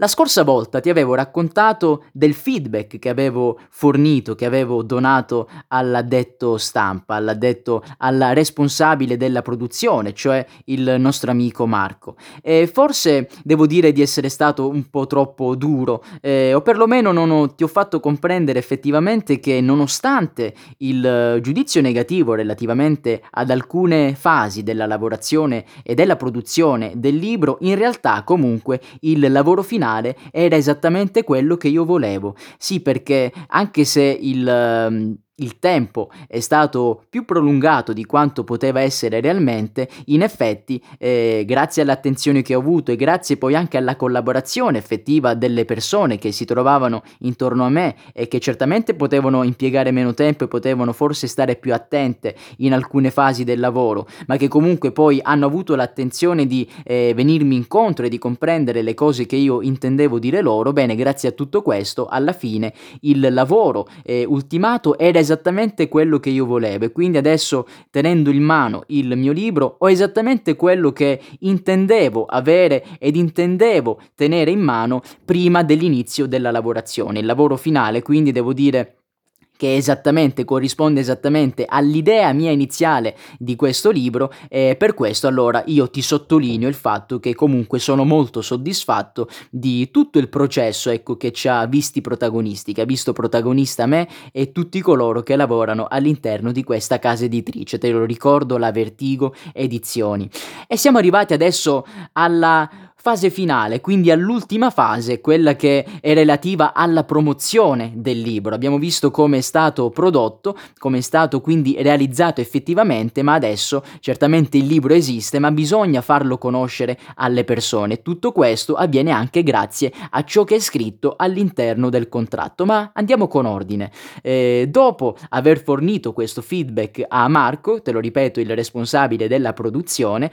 La scorsa volta ti avevo raccontato del feedback che avevo fornito, che avevo donato all'addetto stampa, all'addetto alla responsabile della produzione, cioè il nostro amico Marco. E forse devo dire di essere stato un po' troppo duro, eh, o perlomeno non ho, ti ho fatto comprendere effettivamente che nonostante il giudizio negativo relativamente ad alcune fasi della lavorazione e della produzione del libro, in realtà comunque il lavoro finale finale era esattamente quello che io volevo. Sì, perché anche se il... Il tempo è stato più prolungato di quanto poteva essere realmente, in effetti, eh, grazie all'attenzione che ho avuto e grazie poi anche alla collaborazione effettiva delle persone che si trovavano intorno a me e che certamente potevano impiegare meno tempo e potevano forse stare più attente in alcune fasi del lavoro, ma che comunque poi hanno avuto l'attenzione di eh, venirmi incontro e di comprendere le cose che io intendevo dire loro, bene, grazie a tutto questo, alla fine il lavoro eh, ultimato era esattamente quello che io volevo e quindi adesso tenendo in mano il mio libro ho esattamente quello che intendevo avere ed intendevo tenere in mano prima dell'inizio della lavorazione. Il lavoro finale quindi devo dire che esattamente corrisponde esattamente all'idea mia iniziale di questo libro e per questo allora io ti sottolineo il fatto che comunque sono molto soddisfatto di tutto il processo ecco che ci ha visti protagonisti, che ha visto protagonista me e tutti coloro che lavorano all'interno di questa casa editrice, te lo ricordo la Vertigo Edizioni. E siamo arrivati adesso alla fase finale, quindi all'ultima fase, quella che è relativa alla promozione del libro. Abbiamo visto come è stato prodotto, come è stato quindi realizzato effettivamente, ma adesso certamente il libro esiste, ma bisogna farlo conoscere alle persone. Tutto questo avviene anche grazie a ciò che è scritto all'interno del contratto. Ma andiamo con ordine. Eh, dopo aver fornito questo feedback a Marco, te lo ripeto, il responsabile della produzione,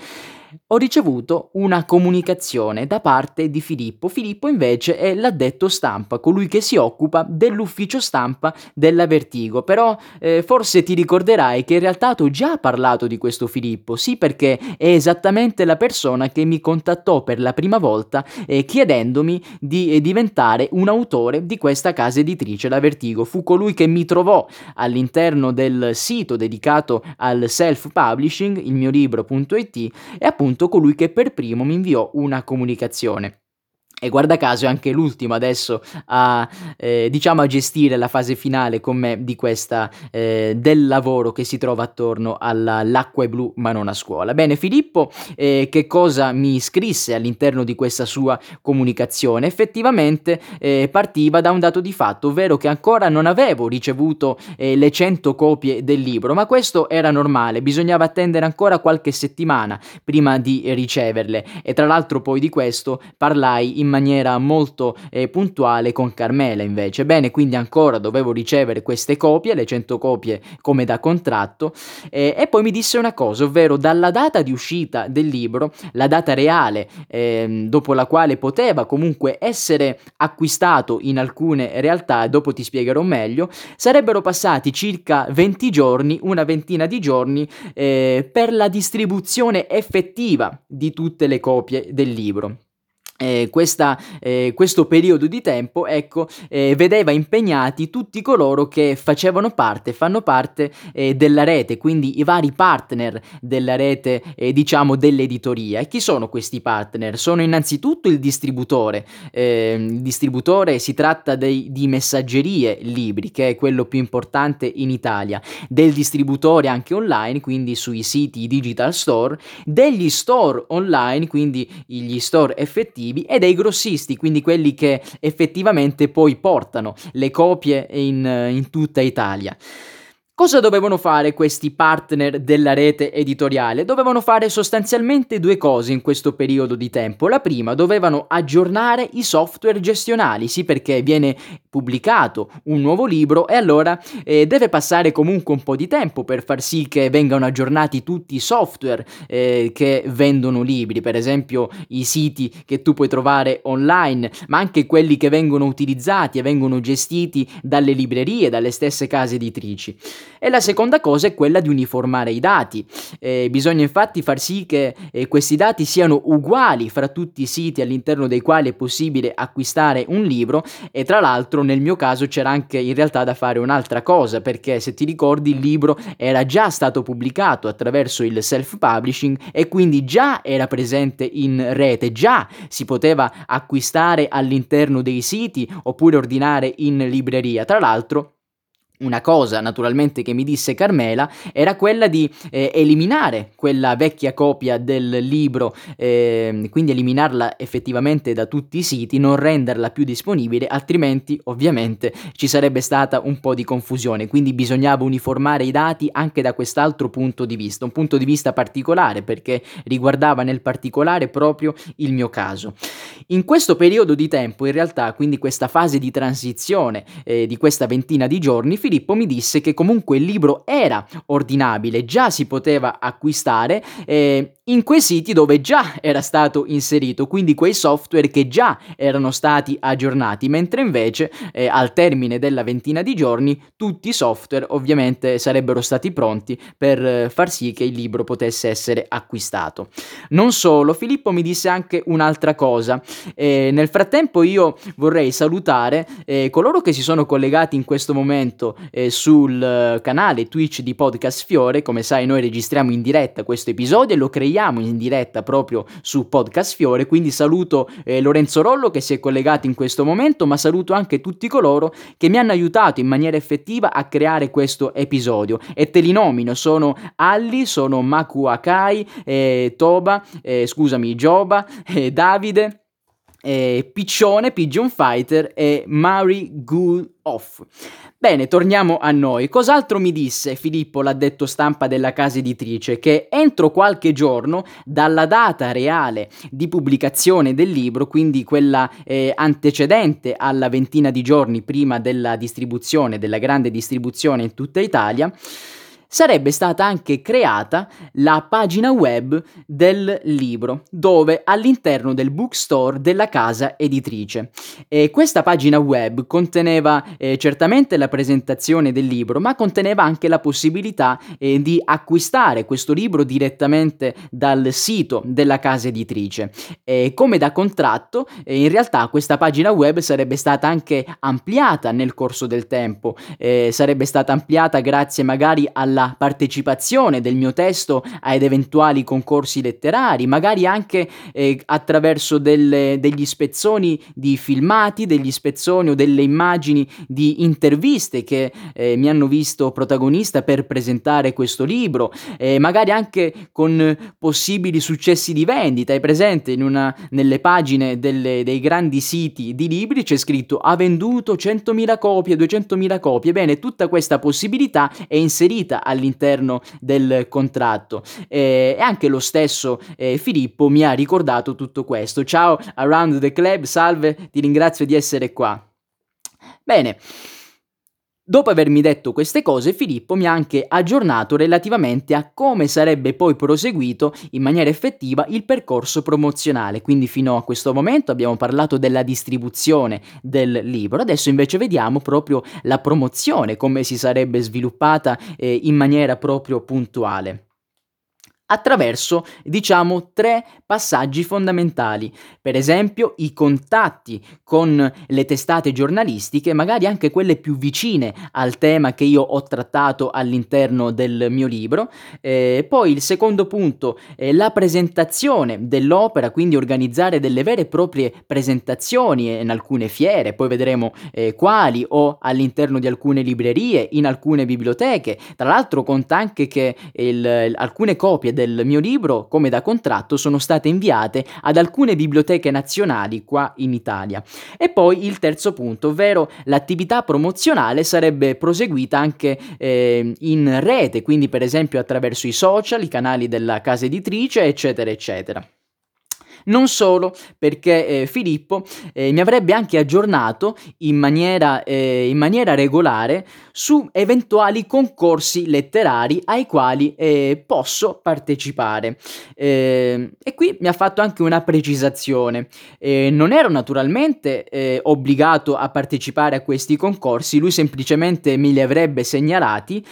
ho ricevuto una comunicazione da parte di Filippo. Filippo invece è l'addetto stampa, colui che si occupa dell'ufficio stampa della Vertigo. Però eh, forse ti ricorderai che in realtà ho già parlato di questo Filippo, sì perché è esattamente la persona che mi contattò per la prima volta eh, chiedendomi di eh, diventare un autore di questa casa editrice, la Vertigo. Fu colui che mi trovò all'interno del sito dedicato al self-publishing, il mio libro.it, e appunto appunto colui che per primo mi inviò una comunicazione. E guarda caso è anche l'ultimo adesso a, eh, diciamo a gestire la fase finale con me di questa, eh, del lavoro che si trova attorno all'acqua è blu ma non a scuola. Bene, Filippo eh, che cosa mi scrisse all'interno di questa sua comunicazione? Effettivamente eh, partiva da un dato di fatto, ovvero che ancora non avevo ricevuto eh, le 100 copie del libro, ma questo era normale, bisognava attendere ancora qualche settimana prima di riceverle e tra l'altro poi di questo parlai in maniera molto eh, puntuale con Carmela invece. Bene, quindi ancora dovevo ricevere queste copie, le 100 copie come da contratto, eh, e poi mi disse una cosa, ovvero dalla data di uscita del libro, la data reale eh, dopo la quale poteva comunque essere acquistato in alcune realtà, dopo ti spiegherò meglio, sarebbero passati circa 20 giorni, una ventina di giorni, eh, per la distribuzione effettiva di tutte le copie del libro. Eh, questa, eh, questo periodo di tempo ecco, eh, vedeva impegnati tutti coloro che facevano parte, fanno parte eh, della rete, quindi i vari partner della rete, eh, diciamo, dell'editoria. E chi sono questi partner? Sono innanzitutto il distributore. Ehm, il distributore si tratta dei, di messaggerie libri, che è quello più importante in Italia, del distributore anche online, quindi sui siti digital store, degli store online, quindi gli store effettivi esclusivi e dei grossisti, quindi quelli che effettivamente poi portano le copie in, in tutta Italia. Cosa dovevano fare questi partner della rete editoriale? Dovevano fare sostanzialmente due cose in questo periodo di tempo. La prima, dovevano aggiornare i software gestionali, sì perché viene pubblicato un nuovo libro e allora eh, deve passare comunque un po' di tempo per far sì che vengano aggiornati tutti i software eh, che vendono libri, per esempio i siti che tu puoi trovare online, ma anche quelli che vengono utilizzati e vengono gestiti dalle librerie, dalle stesse case editrici. E la seconda cosa è quella di uniformare i dati. Eh, bisogna infatti far sì che eh, questi dati siano uguali fra tutti i siti all'interno dei quali è possibile acquistare un libro e tra l'altro nel mio caso c'era anche in realtà da fare un'altra cosa perché se ti ricordi il libro era già stato pubblicato attraverso il self-publishing e quindi già era presente in rete, già si poteva acquistare all'interno dei siti oppure ordinare in libreria. Tra l'altro una cosa naturalmente che mi disse Carmela era quella di eh, eliminare quella vecchia copia del libro, eh, quindi eliminarla effettivamente da tutti i siti, non renderla più disponibile, altrimenti ovviamente ci sarebbe stata un po' di confusione, quindi bisognava uniformare i dati anche da quest'altro punto di vista, un punto di vista particolare perché riguardava nel particolare proprio il mio caso. In questo periodo di tempo, in realtà, quindi questa fase di transizione eh, di questa ventina di giorni, Filippo mi disse che comunque il libro era ordinabile, già si poteva acquistare eh, in quei siti dove già era stato inserito, quindi quei software che già erano stati aggiornati, mentre invece eh, al termine della ventina di giorni tutti i software ovviamente sarebbero stati pronti per eh, far sì che il libro potesse essere acquistato. Non solo, Filippo mi disse anche un'altra cosa. Eh, nel frattempo io vorrei salutare eh, coloro che si sono collegati in questo momento eh, sul eh, canale Twitch di Podcast Fiore. Come sai, noi registriamo in diretta questo episodio e lo creiamo in diretta proprio su Podcast Fiore. Quindi saluto eh, Lorenzo Rollo che si è collegato in questo momento, ma saluto anche tutti coloro che mi hanno aiutato in maniera effettiva a creare questo episodio. E te li nomino: sono Alli, sono Maku Akai, eh, Toba, eh, scusami, Joba, eh, Davide eh, Piccione, Pigeon Fighter e Mary Good Off. Bene, torniamo a noi. Cos'altro mi disse Filippo, l'addetto stampa della casa editrice? Che entro qualche giorno dalla data reale di pubblicazione del libro, quindi quella eh, antecedente alla ventina di giorni prima della distribuzione, della grande distribuzione in tutta Italia, sarebbe stata anche creata la pagina web del libro, dove all'interno del bookstore della casa editrice. E questa pagina web conteneva eh, certamente la presentazione del libro, ma conteneva anche la possibilità eh, di acquistare questo libro direttamente dal sito della casa editrice. E come da contratto, eh, in realtà questa pagina web sarebbe stata anche ampliata nel corso del tempo, eh, sarebbe stata ampliata grazie magari alla alla partecipazione del mio testo ad eventuali concorsi letterari, magari anche eh, attraverso delle, degli spezzoni di filmati, degli spezzoni o delle immagini di interviste che eh, mi hanno visto protagonista per presentare questo libro, eh, magari anche con possibili successi di vendita. È presente una, nelle pagine delle, dei grandi siti di libri c'è scritto ha venduto 100.000 copie, 200.000 copie. Bene, tutta questa possibilità è inserita all'interno del contratto. Eh, e anche lo stesso eh, Filippo mi ha ricordato tutto questo. Ciao Around the Club, salve, ti ringrazio di essere qua. Bene. Dopo avermi detto queste cose, Filippo mi ha anche aggiornato relativamente a come sarebbe poi proseguito in maniera effettiva il percorso promozionale. Quindi fino a questo momento abbiamo parlato della distribuzione del libro, adesso invece vediamo proprio la promozione, come si sarebbe sviluppata eh, in maniera proprio puntuale attraverso, diciamo, tre passaggi fondamentali. Per esempio, i contatti con le testate giornalistiche, magari anche quelle più vicine al tema che io ho trattato all'interno del mio libro. Eh, poi il secondo punto è la presentazione dell'opera, quindi organizzare delle vere e proprie presentazioni in alcune fiere, poi vedremo eh, quali, o all'interno di alcune librerie, in alcune biblioteche. Tra l'altro conta anche che il, alcune copie del mio libro, come da contratto, sono state inviate ad alcune biblioteche nazionali qua in Italia. E poi il terzo punto, ovvero l'attività promozionale sarebbe proseguita anche eh, in rete, quindi per esempio attraverso i social, i canali della casa editrice, eccetera, eccetera. Non solo, perché eh, Filippo eh, mi avrebbe anche aggiornato in maniera, eh, in maniera, regolare su eventuali concorsi letterari ai quali eh, posso partecipare. Eh, e qui mi ha fatto anche una precisazione. Eh, non ero naturalmente obbligato a partecipare a questi concorsi, lui semplicemente me li avrebbe segnalati,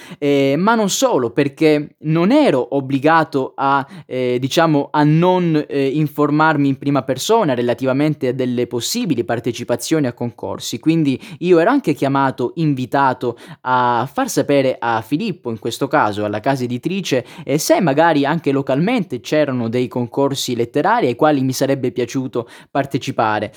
ma non solo, perché non ero obbligato a, diciamo, a non informare informarmi in prima persona relativamente a delle possibili partecipazioni a concorsi, quindi io ero anche chiamato, invitato a far sapere a Filippo, in questo caso alla casa editrice, eh, se magari anche localmente c'erano dei concorsi letterari ai quali mi sarebbe piaciuto partecipare.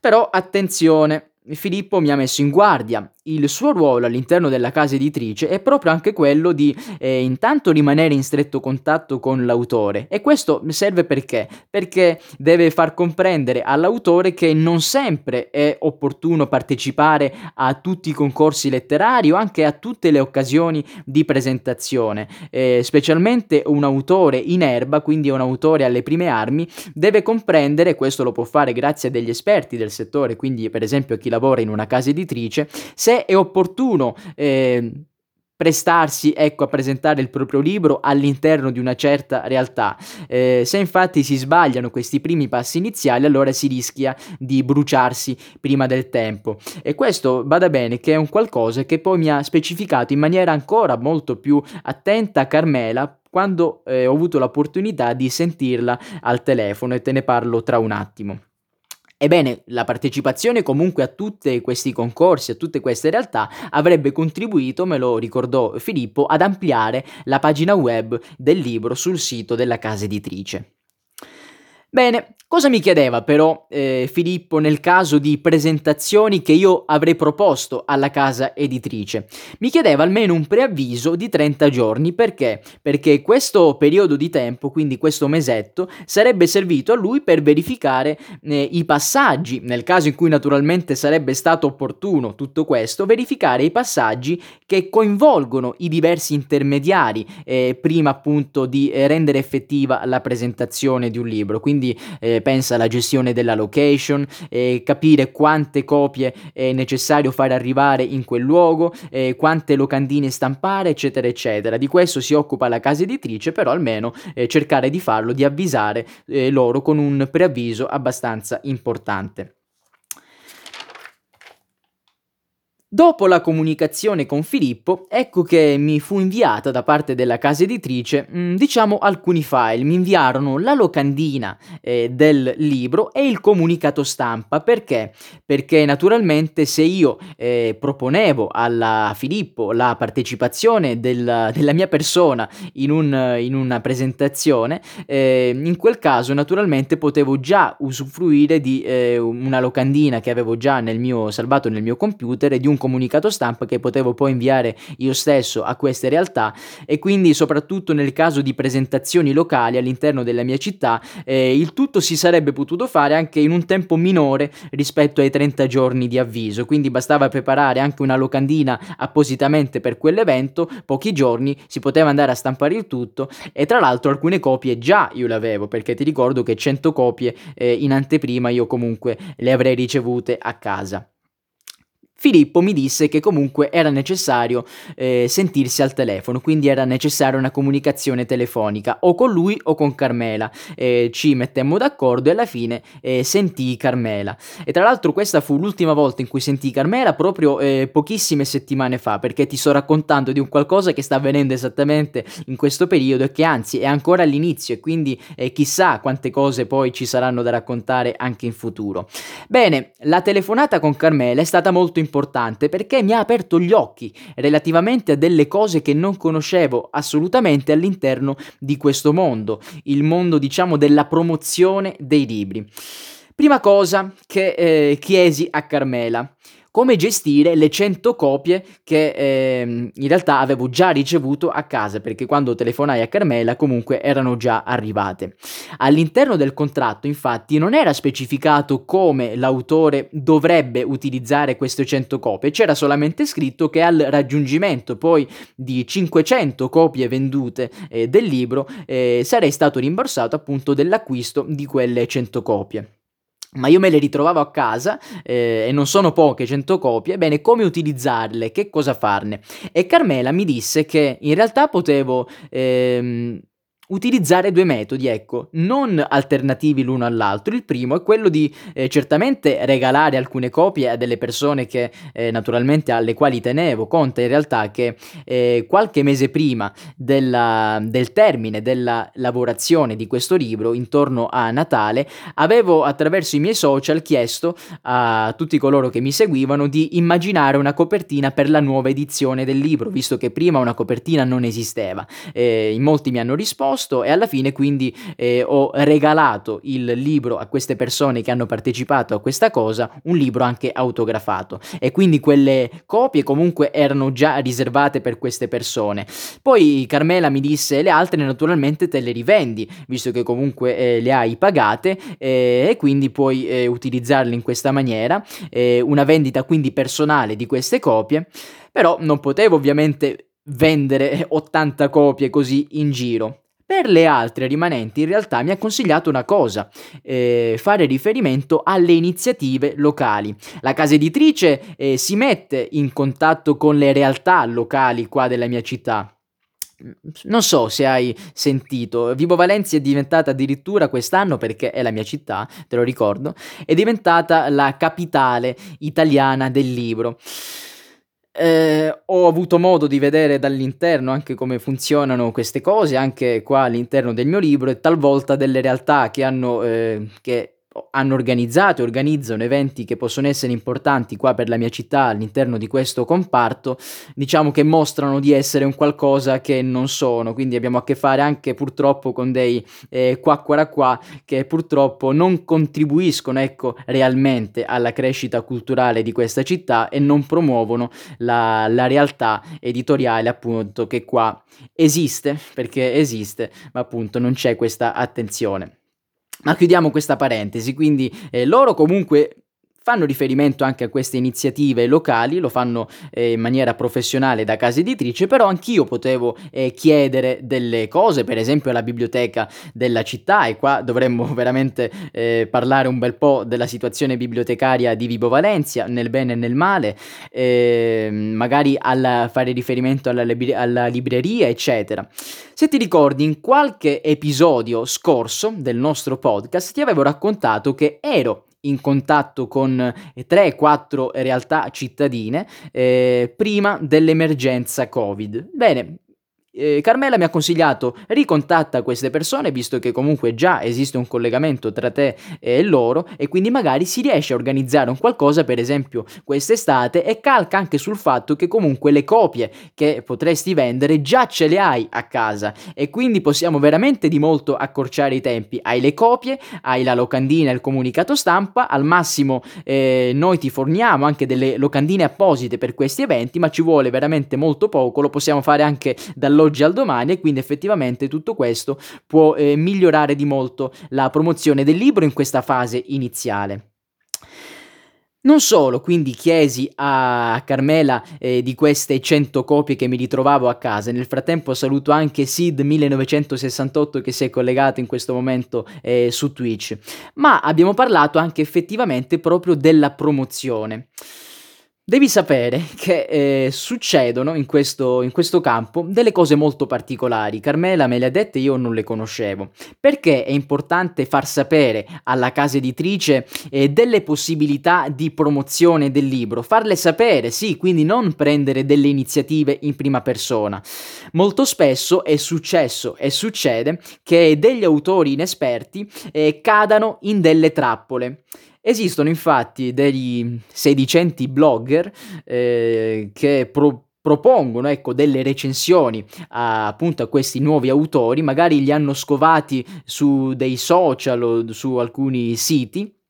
Però attenzione, Filippo mi ha messo in guardia. Il suo ruolo all'interno della casa editrice è proprio anche quello di eh, intanto rimanere in stretto contatto con l'autore e questo serve perché? Perché deve far comprendere all'autore che non sempre è opportuno partecipare a tutti i concorsi letterari o anche a tutte le occasioni di presentazione. Eh, specialmente un autore in erba, quindi un autore alle prime armi, deve comprendere, questo lo può fare grazie a degli esperti del settore, quindi per esempio chi lavora in una casa editrice, se è opportuno eh, prestarsi ecco, a presentare il proprio libro all'interno di una certa realtà. Eh, se infatti si sbagliano questi primi passi iniziali, allora si rischia di bruciarsi prima del tempo. E questo, vada bene, che è un qualcosa che poi mi ha specificato in maniera ancora molto più attenta Carmela quando eh, ho avuto l'opportunità di sentirla al telefono e te ne parlo tra un attimo. Ebbene, la partecipazione comunque a tutti questi concorsi, a tutte queste realtà, avrebbe contribuito, me lo ricordò Filippo, ad ampliare la pagina web del libro sul sito della casa editrice. Bene, cosa mi chiedeva però eh, Filippo nel caso di presentazioni che io avrei proposto alla casa editrice? Mi chiedeva almeno un preavviso di 30 giorni perché? Perché questo periodo di tempo, quindi questo mesetto, sarebbe servito a lui per verificare eh, i passaggi, nel caso in cui naturalmente sarebbe stato opportuno tutto questo, verificare i passaggi che coinvolgono i diversi intermediari eh, prima appunto di eh, rendere effettiva la presentazione di un libro. Quindi eh, pensa alla gestione della location, eh, capire quante copie è necessario fare arrivare in quel luogo, eh, quante locandine stampare, eccetera, eccetera. Di questo si occupa la casa editrice, però almeno eh, cercare di farlo, di avvisare eh, loro con un preavviso abbastanza importante. Dopo la comunicazione con Filippo, ecco che mi fu inviata da parte della casa editrice, mm, diciamo, alcuni file. Mi inviarono la locandina eh, del libro e il comunicato stampa. Perché? Perché naturalmente se io eh, proponevo a Filippo la partecipazione del, della mia persona in, un, in una presentazione, eh, in quel caso naturalmente potevo già usufruire di eh, una locandina che avevo già nel mio, salvato nel mio computer e di un comunicato stampa che potevo poi inviare io stesso a queste realtà e quindi soprattutto nel caso di presentazioni locali all'interno della mia città eh, il tutto si sarebbe potuto fare anche in un tempo minore rispetto ai 30 giorni di avviso, quindi bastava preparare anche una locandina appositamente per quell'evento, pochi giorni si poteva andare a stampare il tutto e tra l'altro alcune copie già io le avevo perché ti ricordo che 100 copie eh, in anteprima io comunque le avrei ricevute a casa. Filippo mi disse che comunque era necessario eh, sentirsi al telefono, quindi era necessaria una comunicazione telefonica o con lui o con Carmela. Eh, ci mettemmo d'accordo e alla fine eh, sentii Carmela. E tra l'altro questa fu l'ultima volta in cui sentii Carmela proprio eh, pochissime settimane fa, perché ti sto raccontando di un qualcosa che sta avvenendo esattamente in questo periodo e che anzi è ancora all'inizio e quindi eh, chissà quante cose poi ci saranno da raccontare anche in futuro. Bene, la telefonata con Carmela è stata molto importante importante perché mi ha aperto gli occhi relativamente a delle cose che non conoscevo assolutamente all'interno di questo mondo, il mondo diciamo della promozione dei libri. Prima cosa che eh, chiesi a Carmela, come gestire le 100 copie che eh, in realtà avevo già ricevuto a casa perché quando telefonai a Carmela comunque erano già arrivate. All'interno del contratto infatti non era specificato come l'autore dovrebbe utilizzare queste 100 copie, c'era solamente scritto che al raggiungimento poi di 500 copie vendute eh, del libro eh, sarei stato rimborsato appunto dell'acquisto di quelle 100 copie ma io me le ritrovavo a casa eh, e non sono poche 100 copie, bene, come utilizzarle, che cosa farne? E Carmela mi disse che in realtà potevo ehm, utilizzare due metodi, ecco, non alternativi l'uno all'altro. Il primo è quello di eh, certamente regalare alcune copie a delle persone che eh, naturalmente alle quali tenevo. Conta in realtà che eh, qualche mese prima della, del termine della lavorazione di questo libro, intorno a Natale, avevo attraverso i miei social chiesto a tutti coloro che mi seguivano di immaginare una copertina per la nuova edizione del libro, visto che prima una copertina non esisteva. in molti mi hanno risposto posto e alla fine quindi eh, ho regalato il libro a queste persone che hanno partecipato a questa cosa, un libro anche autografato e quindi quelle copie comunque erano già riservate per queste persone. Poi Carmela mi disse le altre naturalmente te le rivendi, visto che comunque eh, le hai pagate eh, e quindi puoi eh, utilizzarle in questa maniera, eh, una vendita quindi personale di queste copie, però non potevo ovviamente vendere 80 copie così in giro. Per le altre rimanenti in realtà mi ha consigliato una cosa, eh, fare riferimento alle iniziative locali. La casa editrice eh, si mette in contatto con le realtà locali qua della mia città. Non so se hai sentito, Vibo Valencia è diventata addirittura quest'anno, perché è la mia città, te lo ricordo, è diventata la capitale italiana del libro. Eh, ho avuto modo di vedere dall'interno anche come funzionano queste cose, anche qua all'interno del mio libro, e talvolta delle realtà che hanno, eh, che hanno organizzato e organizzano eventi che possono essere importanti qua per la mia città all'interno di questo comparto, diciamo che mostrano di essere un qualcosa che non sono, quindi abbiamo a che fare anche purtroppo con dei eh, qua qua qua che purtroppo non contribuiscono ecco realmente alla crescita culturale di questa città e non promuovono la, la realtà editoriale appunto che qua esiste perché esiste ma appunto non c'è questa attenzione. Ma chiudiamo questa parentesi, quindi eh, loro comunque fanno riferimento anche a queste iniziative locali, lo fanno eh, in maniera professionale da casa editrice, però anch'io potevo eh, chiedere delle cose, per esempio alla biblioteca della città e qua dovremmo veramente eh, parlare un bel po' della situazione bibliotecaria di Vibo Valencia, nel bene e nel male, ehm, magari alla, fare riferimento alla, alla libreria, eccetera. Se ti ricordi, in qualche episodio scorso del nostro podcast ti avevo raccontato che ero in contatto con 3-4 realtà cittadine eh, prima dell'emergenza Covid. Bene, eh, Carmela mi ha consigliato ricontatta queste persone visto che comunque già esiste un collegamento tra te e loro e quindi magari si riesce a organizzare un qualcosa per esempio quest'estate e calca anche sul fatto che comunque le copie che potresti vendere già ce le hai a casa e quindi possiamo veramente di molto accorciare i tempi. Hai le copie hai la locandina e il comunicato stampa al massimo eh, noi ti forniamo anche delle locandine apposite per questi eventi ma ci vuole veramente molto poco lo possiamo fare anche dall'oggi dall'oggi al domani e quindi effettivamente tutto questo può eh, migliorare di molto la promozione del libro in questa fase iniziale. Non solo, quindi chiesi a Carmela eh, di queste 100 copie che mi ritrovavo a casa. Nel frattempo saluto anche Sid1968 che si è collegato in questo momento eh, su Twitch. Ma abbiamo parlato anche effettivamente proprio della promozione. Devi sapere che eh, succedono in questo, in questo, campo delle cose molto particolari. Carmela me le ha dette, io non le conoscevo. Perché è importante far sapere alla casa editrice eh, delle possibilità di promozione del libro? Farle sapere, sì, quindi non prendere delle iniziative in prima persona. Molto spesso è successo e succede che degli autori inesperti eh, cadano in delle trappole. Esistono infatti degli sedicenti blogger eh, che pro- propongono ecco, delle recensioni a, appunto a questi nuovi autori, magari li hanno scovati su dei social o su alcuni siti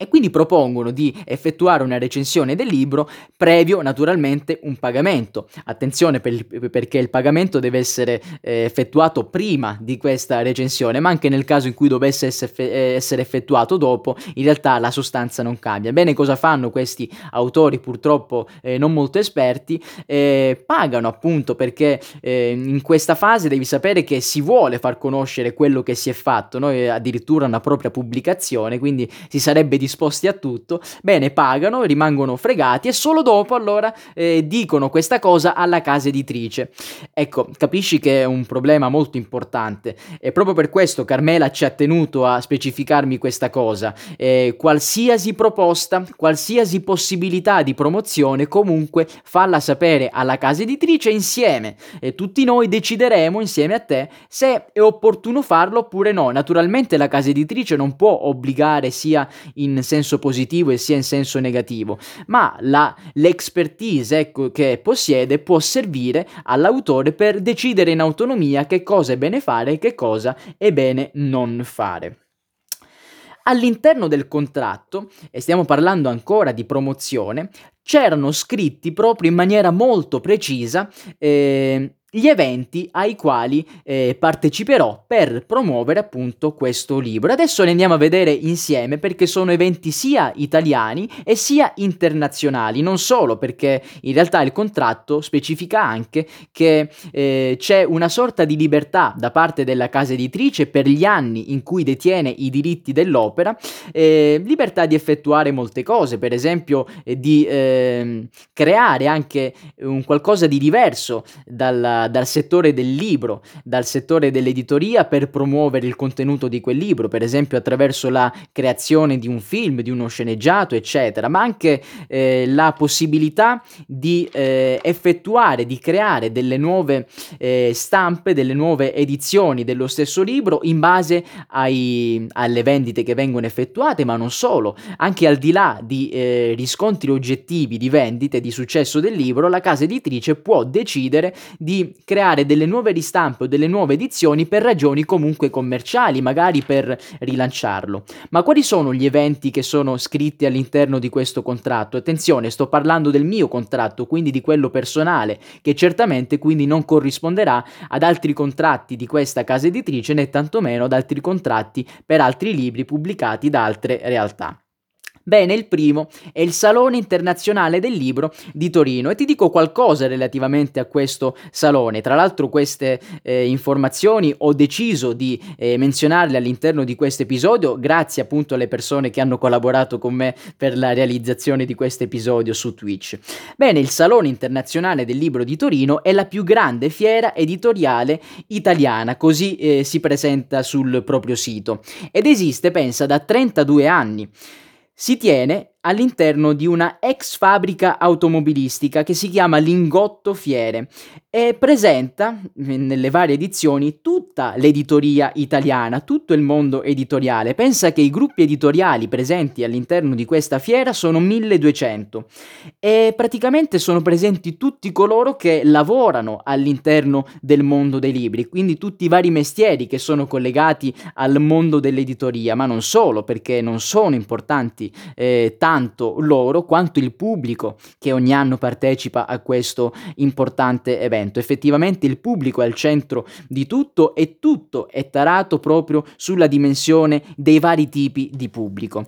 e quindi propongono di effettuare una recensione del libro previo naturalmente un pagamento. Attenzione per il, perché il pagamento deve essere eh, effettuato prima di questa recensione, ma anche nel caso in cui dovesse essere effettuato dopo, in realtà la sostanza non cambia. Bene, cosa fanno questi autori purtroppo eh, non molto esperti? Eh, pagano appunto perché eh, in questa fase devi sapere che si vuole far conoscere quello che si è fatto, no? addirittura una propria pubblicazione, quindi si sarebbe di disposti a tutto, bene, pagano, rimangono fregati e solo dopo allora eh, dicono questa cosa alla casa editrice. Ecco, capisci che è un problema molto importante e proprio per questo Carmela ci ha tenuto a specificarmi questa cosa. Eh, qualsiasi proposta, qualsiasi possibilità di promozione, comunque falla sapere alla casa editrice insieme e tutti noi decideremo insieme a te se è opportuno farlo oppure no. Naturalmente la casa editrice non può obbligare sia in senso positivo e sia in senso negativo, ma la, l'expertise ecco, che possiede può servire all'autore per decidere in autonomia che cosa è bene fare e che cosa è bene non fare. All'interno del contratto, e stiamo parlando ancora di promozione, c'erano scritti proprio in maniera molto precisa eh, gli eventi ai quali eh, parteciperò per promuovere appunto questo libro. Adesso li andiamo a vedere insieme perché sono eventi sia italiani e sia internazionali, non solo perché in realtà il contratto specifica anche che eh, c'è una sorta di libertà da parte della casa editrice per gli anni in cui detiene i diritti dell'opera, eh, libertà di effettuare molte cose, per esempio eh, di ehm, creare anche un qualcosa di diverso dalla dal settore del libro, dal settore dell'editoria per promuovere il contenuto di quel libro, per esempio attraverso la creazione di un film, di uno sceneggiato, eccetera, ma anche eh, la possibilità di eh, effettuare, di creare delle nuove eh, stampe, delle nuove edizioni dello stesso libro in base ai, alle vendite che vengono effettuate, ma non solo, anche al di là di eh, riscontri oggettivi di vendite, di successo del libro, la casa editrice può decidere di creare delle nuove ristampe o delle nuove edizioni per ragioni comunque commerciali, magari per rilanciarlo. Ma quali sono gli eventi che sono scritti all'interno di questo contratto? Attenzione, sto parlando del mio contratto, quindi di quello personale, che certamente quindi non corrisponderà ad altri contratti di questa casa editrice né tantomeno ad altri contratti per altri libri pubblicati da altre realtà. Bene, il primo è il Salone Internazionale del Libro di Torino e ti dico qualcosa relativamente a questo salone. Tra l'altro queste eh, informazioni ho deciso di eh, menzionarle all'interno di questo episodio grazie appunto alle persone che hanno collaborato con me per la realizzazione di questo episodio su Twitch. Bene, il Salone Internazionale del Libro di Torino è la più grande fiera editoriale italiana, così eh, si presenta sul proprio sito ed esiste, pensa, da 32 anni. Si tiene all'interno di una ex fabbrica automobilistica che si chiama Lingotto Fiere e presenta nelle varie edizioni tutta l'editoria italiana, tutto il mondo editoriale. Pensa che i gruppi editoriali presenti all'interno di questa fiera sono 1200 e praticamente sono presenti tutti coloro che lavorano all'interno del mondo dei libri, quindi tutti i vari mestieri che sono collegati al mondo dell'editoria, ma non solo, perché non sono importanti eh, tanto loro quanto il pubblico che ogni anno partecipa a questo importante evento. Effettivamente il pubblico è al centro di tutto e tutto è tarato proprio sulla dimensione dei vari tipi di pubblico.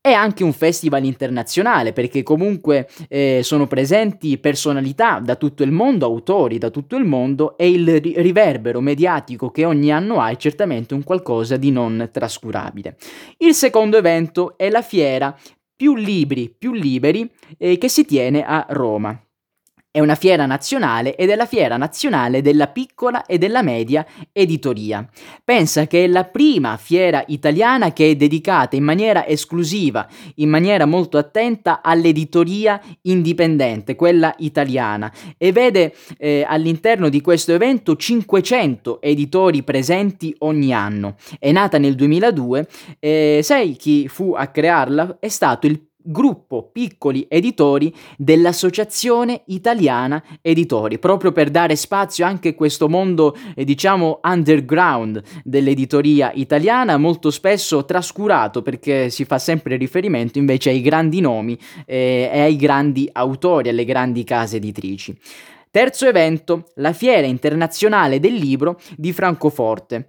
È anche un festival internazionale perché comunque eh, sono presenti personalità da tutto il mondo, autori da tutto il mondo e il ri- riverbero mediatico che ogni anno ha è certamente un qualcosa di non trascurabile. Il secondo evento è la fiera più libri, più liberi eh, che si tiene a Roma. È una fiera nazionale ed è la fiera nazionale della piccola e della media editoria. Pensa che è la prima fiera italiana che è dedicata in maniera esclusiva, in maniera molto attenta all'editoria indipendente, quella italiana, e vede eh, all'interno di questo evento 500 editori presenti ogni anno. È nata nel 2002 e sai chi fu a crearla? È stato il gruppo piccoli editori dell'Associazione Italiana Editori, proprio per dare spazio anche a questo mondo, eh, diciamo, underground dell'editoria italiana, molto spesso trascurato perché si fa sempre riferimento invece ai grandi nomi eh, e ai grandi autori, alle grandi case editrici. Terzo evento, la Fiera Internazionale del Libro di Francoforte.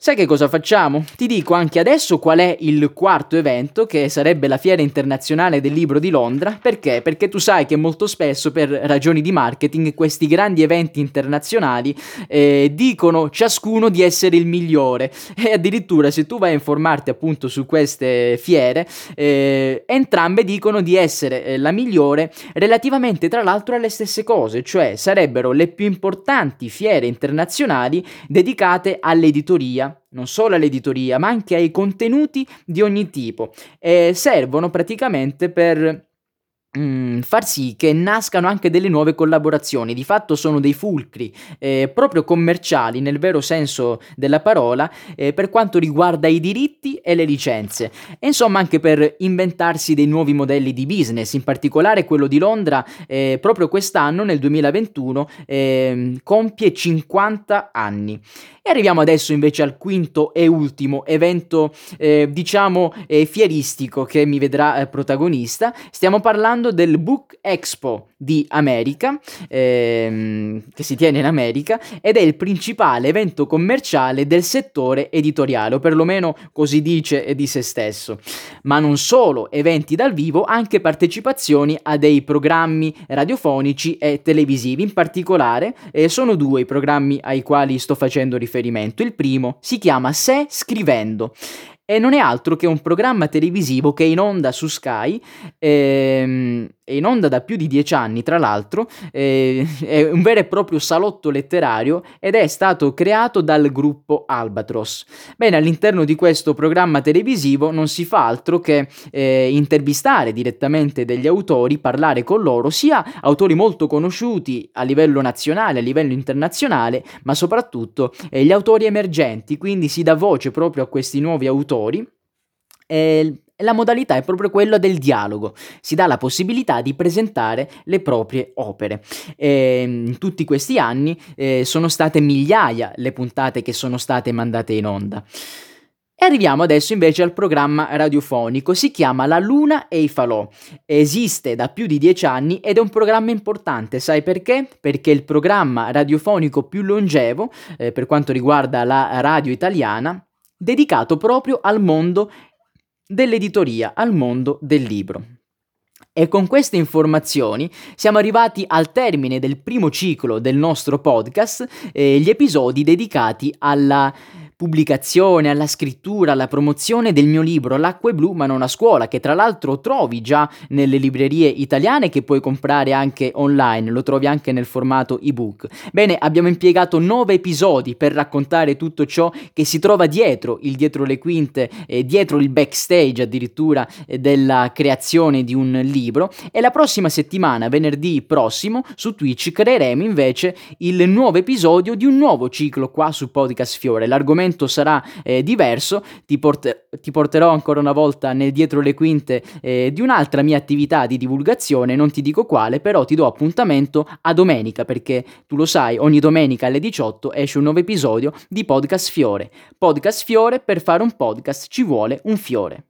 Sai che cosa facciamo? Ti dico anche adesso qual è il quarto evento, che sarebbe la Fiera Internazionale del Libro di Londra. Perché? Perché tu sai che molto spesso, per ragioni di marketing, questi grandi eventi internazionali eh, dicono ciascuno di essere il migliore. E addirittura se tu vai a informarti appunto su queste fiere, eh, entrambe dicono di essere eh, la migliore relativamente tra l'altro alle stesse cose, cioè sarebbero le più importanti fiere internazionali dedicate all'editoria non solo all'editoria, ma anche ai contenuti di ogni tipo. E servono praticamente per Mm, far sì che nascano anche delle nuove collaborazioni. Di fatto sono dei fulcri eh, proprio commerciali nel vero senso della parola eh, per quanto riguarda i diritti e le licenze. E insomma anche per inventarsi dei nuovi modelli di business, in particolare quello di Londra eh, proprio quest'anno nel 2021 ehm, compie 50 anni. E arriviamo adesso invece al quinto e ultimo evento eh, diciamo eh, fieristico che mi vedrà eh, protagonista. Stiamo parlando parlando del Book Expo di America, ehm, che si tiene in America, ed è il principale evento commerciale del settore editoriale, o perlomeno così dice di se stesso. Ma non solo eventi dal vivo, anche partecipazioni a dei programmi radiofonici e televisivi. In particolare eh, sono due i programmi ai quali sto facendo riferimento. Il primo si chiama Se Scrivendo e non è altro che un programma televisivo che è in onda su Sky, ehm, è in onda da più di dieci anni tra l'altro, eh, è un vero e proprio salotto letterario ed è stato creato dal gruppo Albatros. Bene, all'interno di questo programma televisivo non si fa altro che eh, intervistare direttamente degli autori, parlare con loro, sia autori molto conosciuti a livello nazionale, a livello internazionale, ma soprattutto eh, gli autori emergenti, quindi si dà voce proprio a questi nuovi autori autori. E la modalità è proprio quella del dialogo, si dà la possibilità di presentare le proprie opere. E in tutti questi anni eh, sono state migliaia le puntate che sono state mandate in onda. E arriviamo adesso invece al programma radiofonico, si chiama La Luna e i Falò. Esiste da più di dieci anni ed è un programma importante, sai perché? Perché è il programma radiofonico più longevo eh, per quanto riguarda la radio italiana dedicato proprio al mondo dell'editoria, al mondo del libro. E con queste informazioni siamo arrivati al termine del primo ciclo del nostro podcast, eh, gli episodi dedicati alla pubblicazione, alla scrittura, alla promozione del mio libro L'acqua è blu ma non a scuola, che tra l'altro trovi già nelle librerie italiane che puoi comprare anche online, lo trovi anche nel formato ebook. Bene, abbiamo impiegato nove episodi per raccontare tutto ciò che si trova dietro il dietro le quinte, eh, dietro il backstage addirittura eh, della creazione di un libro e la prossima settimana, venerdì prossimo, su Twitch creeremo invece il nuovo episodio di un nuovo ciclo qua su Podcast Fiore. L'argomento argomento sarà eh, diverso, ti, porter- ti, porterò ancora una volta nel dietro le quinte eh, di un'altra mia attività di divulgazione, non ti dico quale, però ti do appuntamento a domenica perché tu lo sai, ogni domenica alle 18 esce un nuovo episodio di Podcast Fiore. Podcast Fiore per fare un podcast ci vuole un fiore.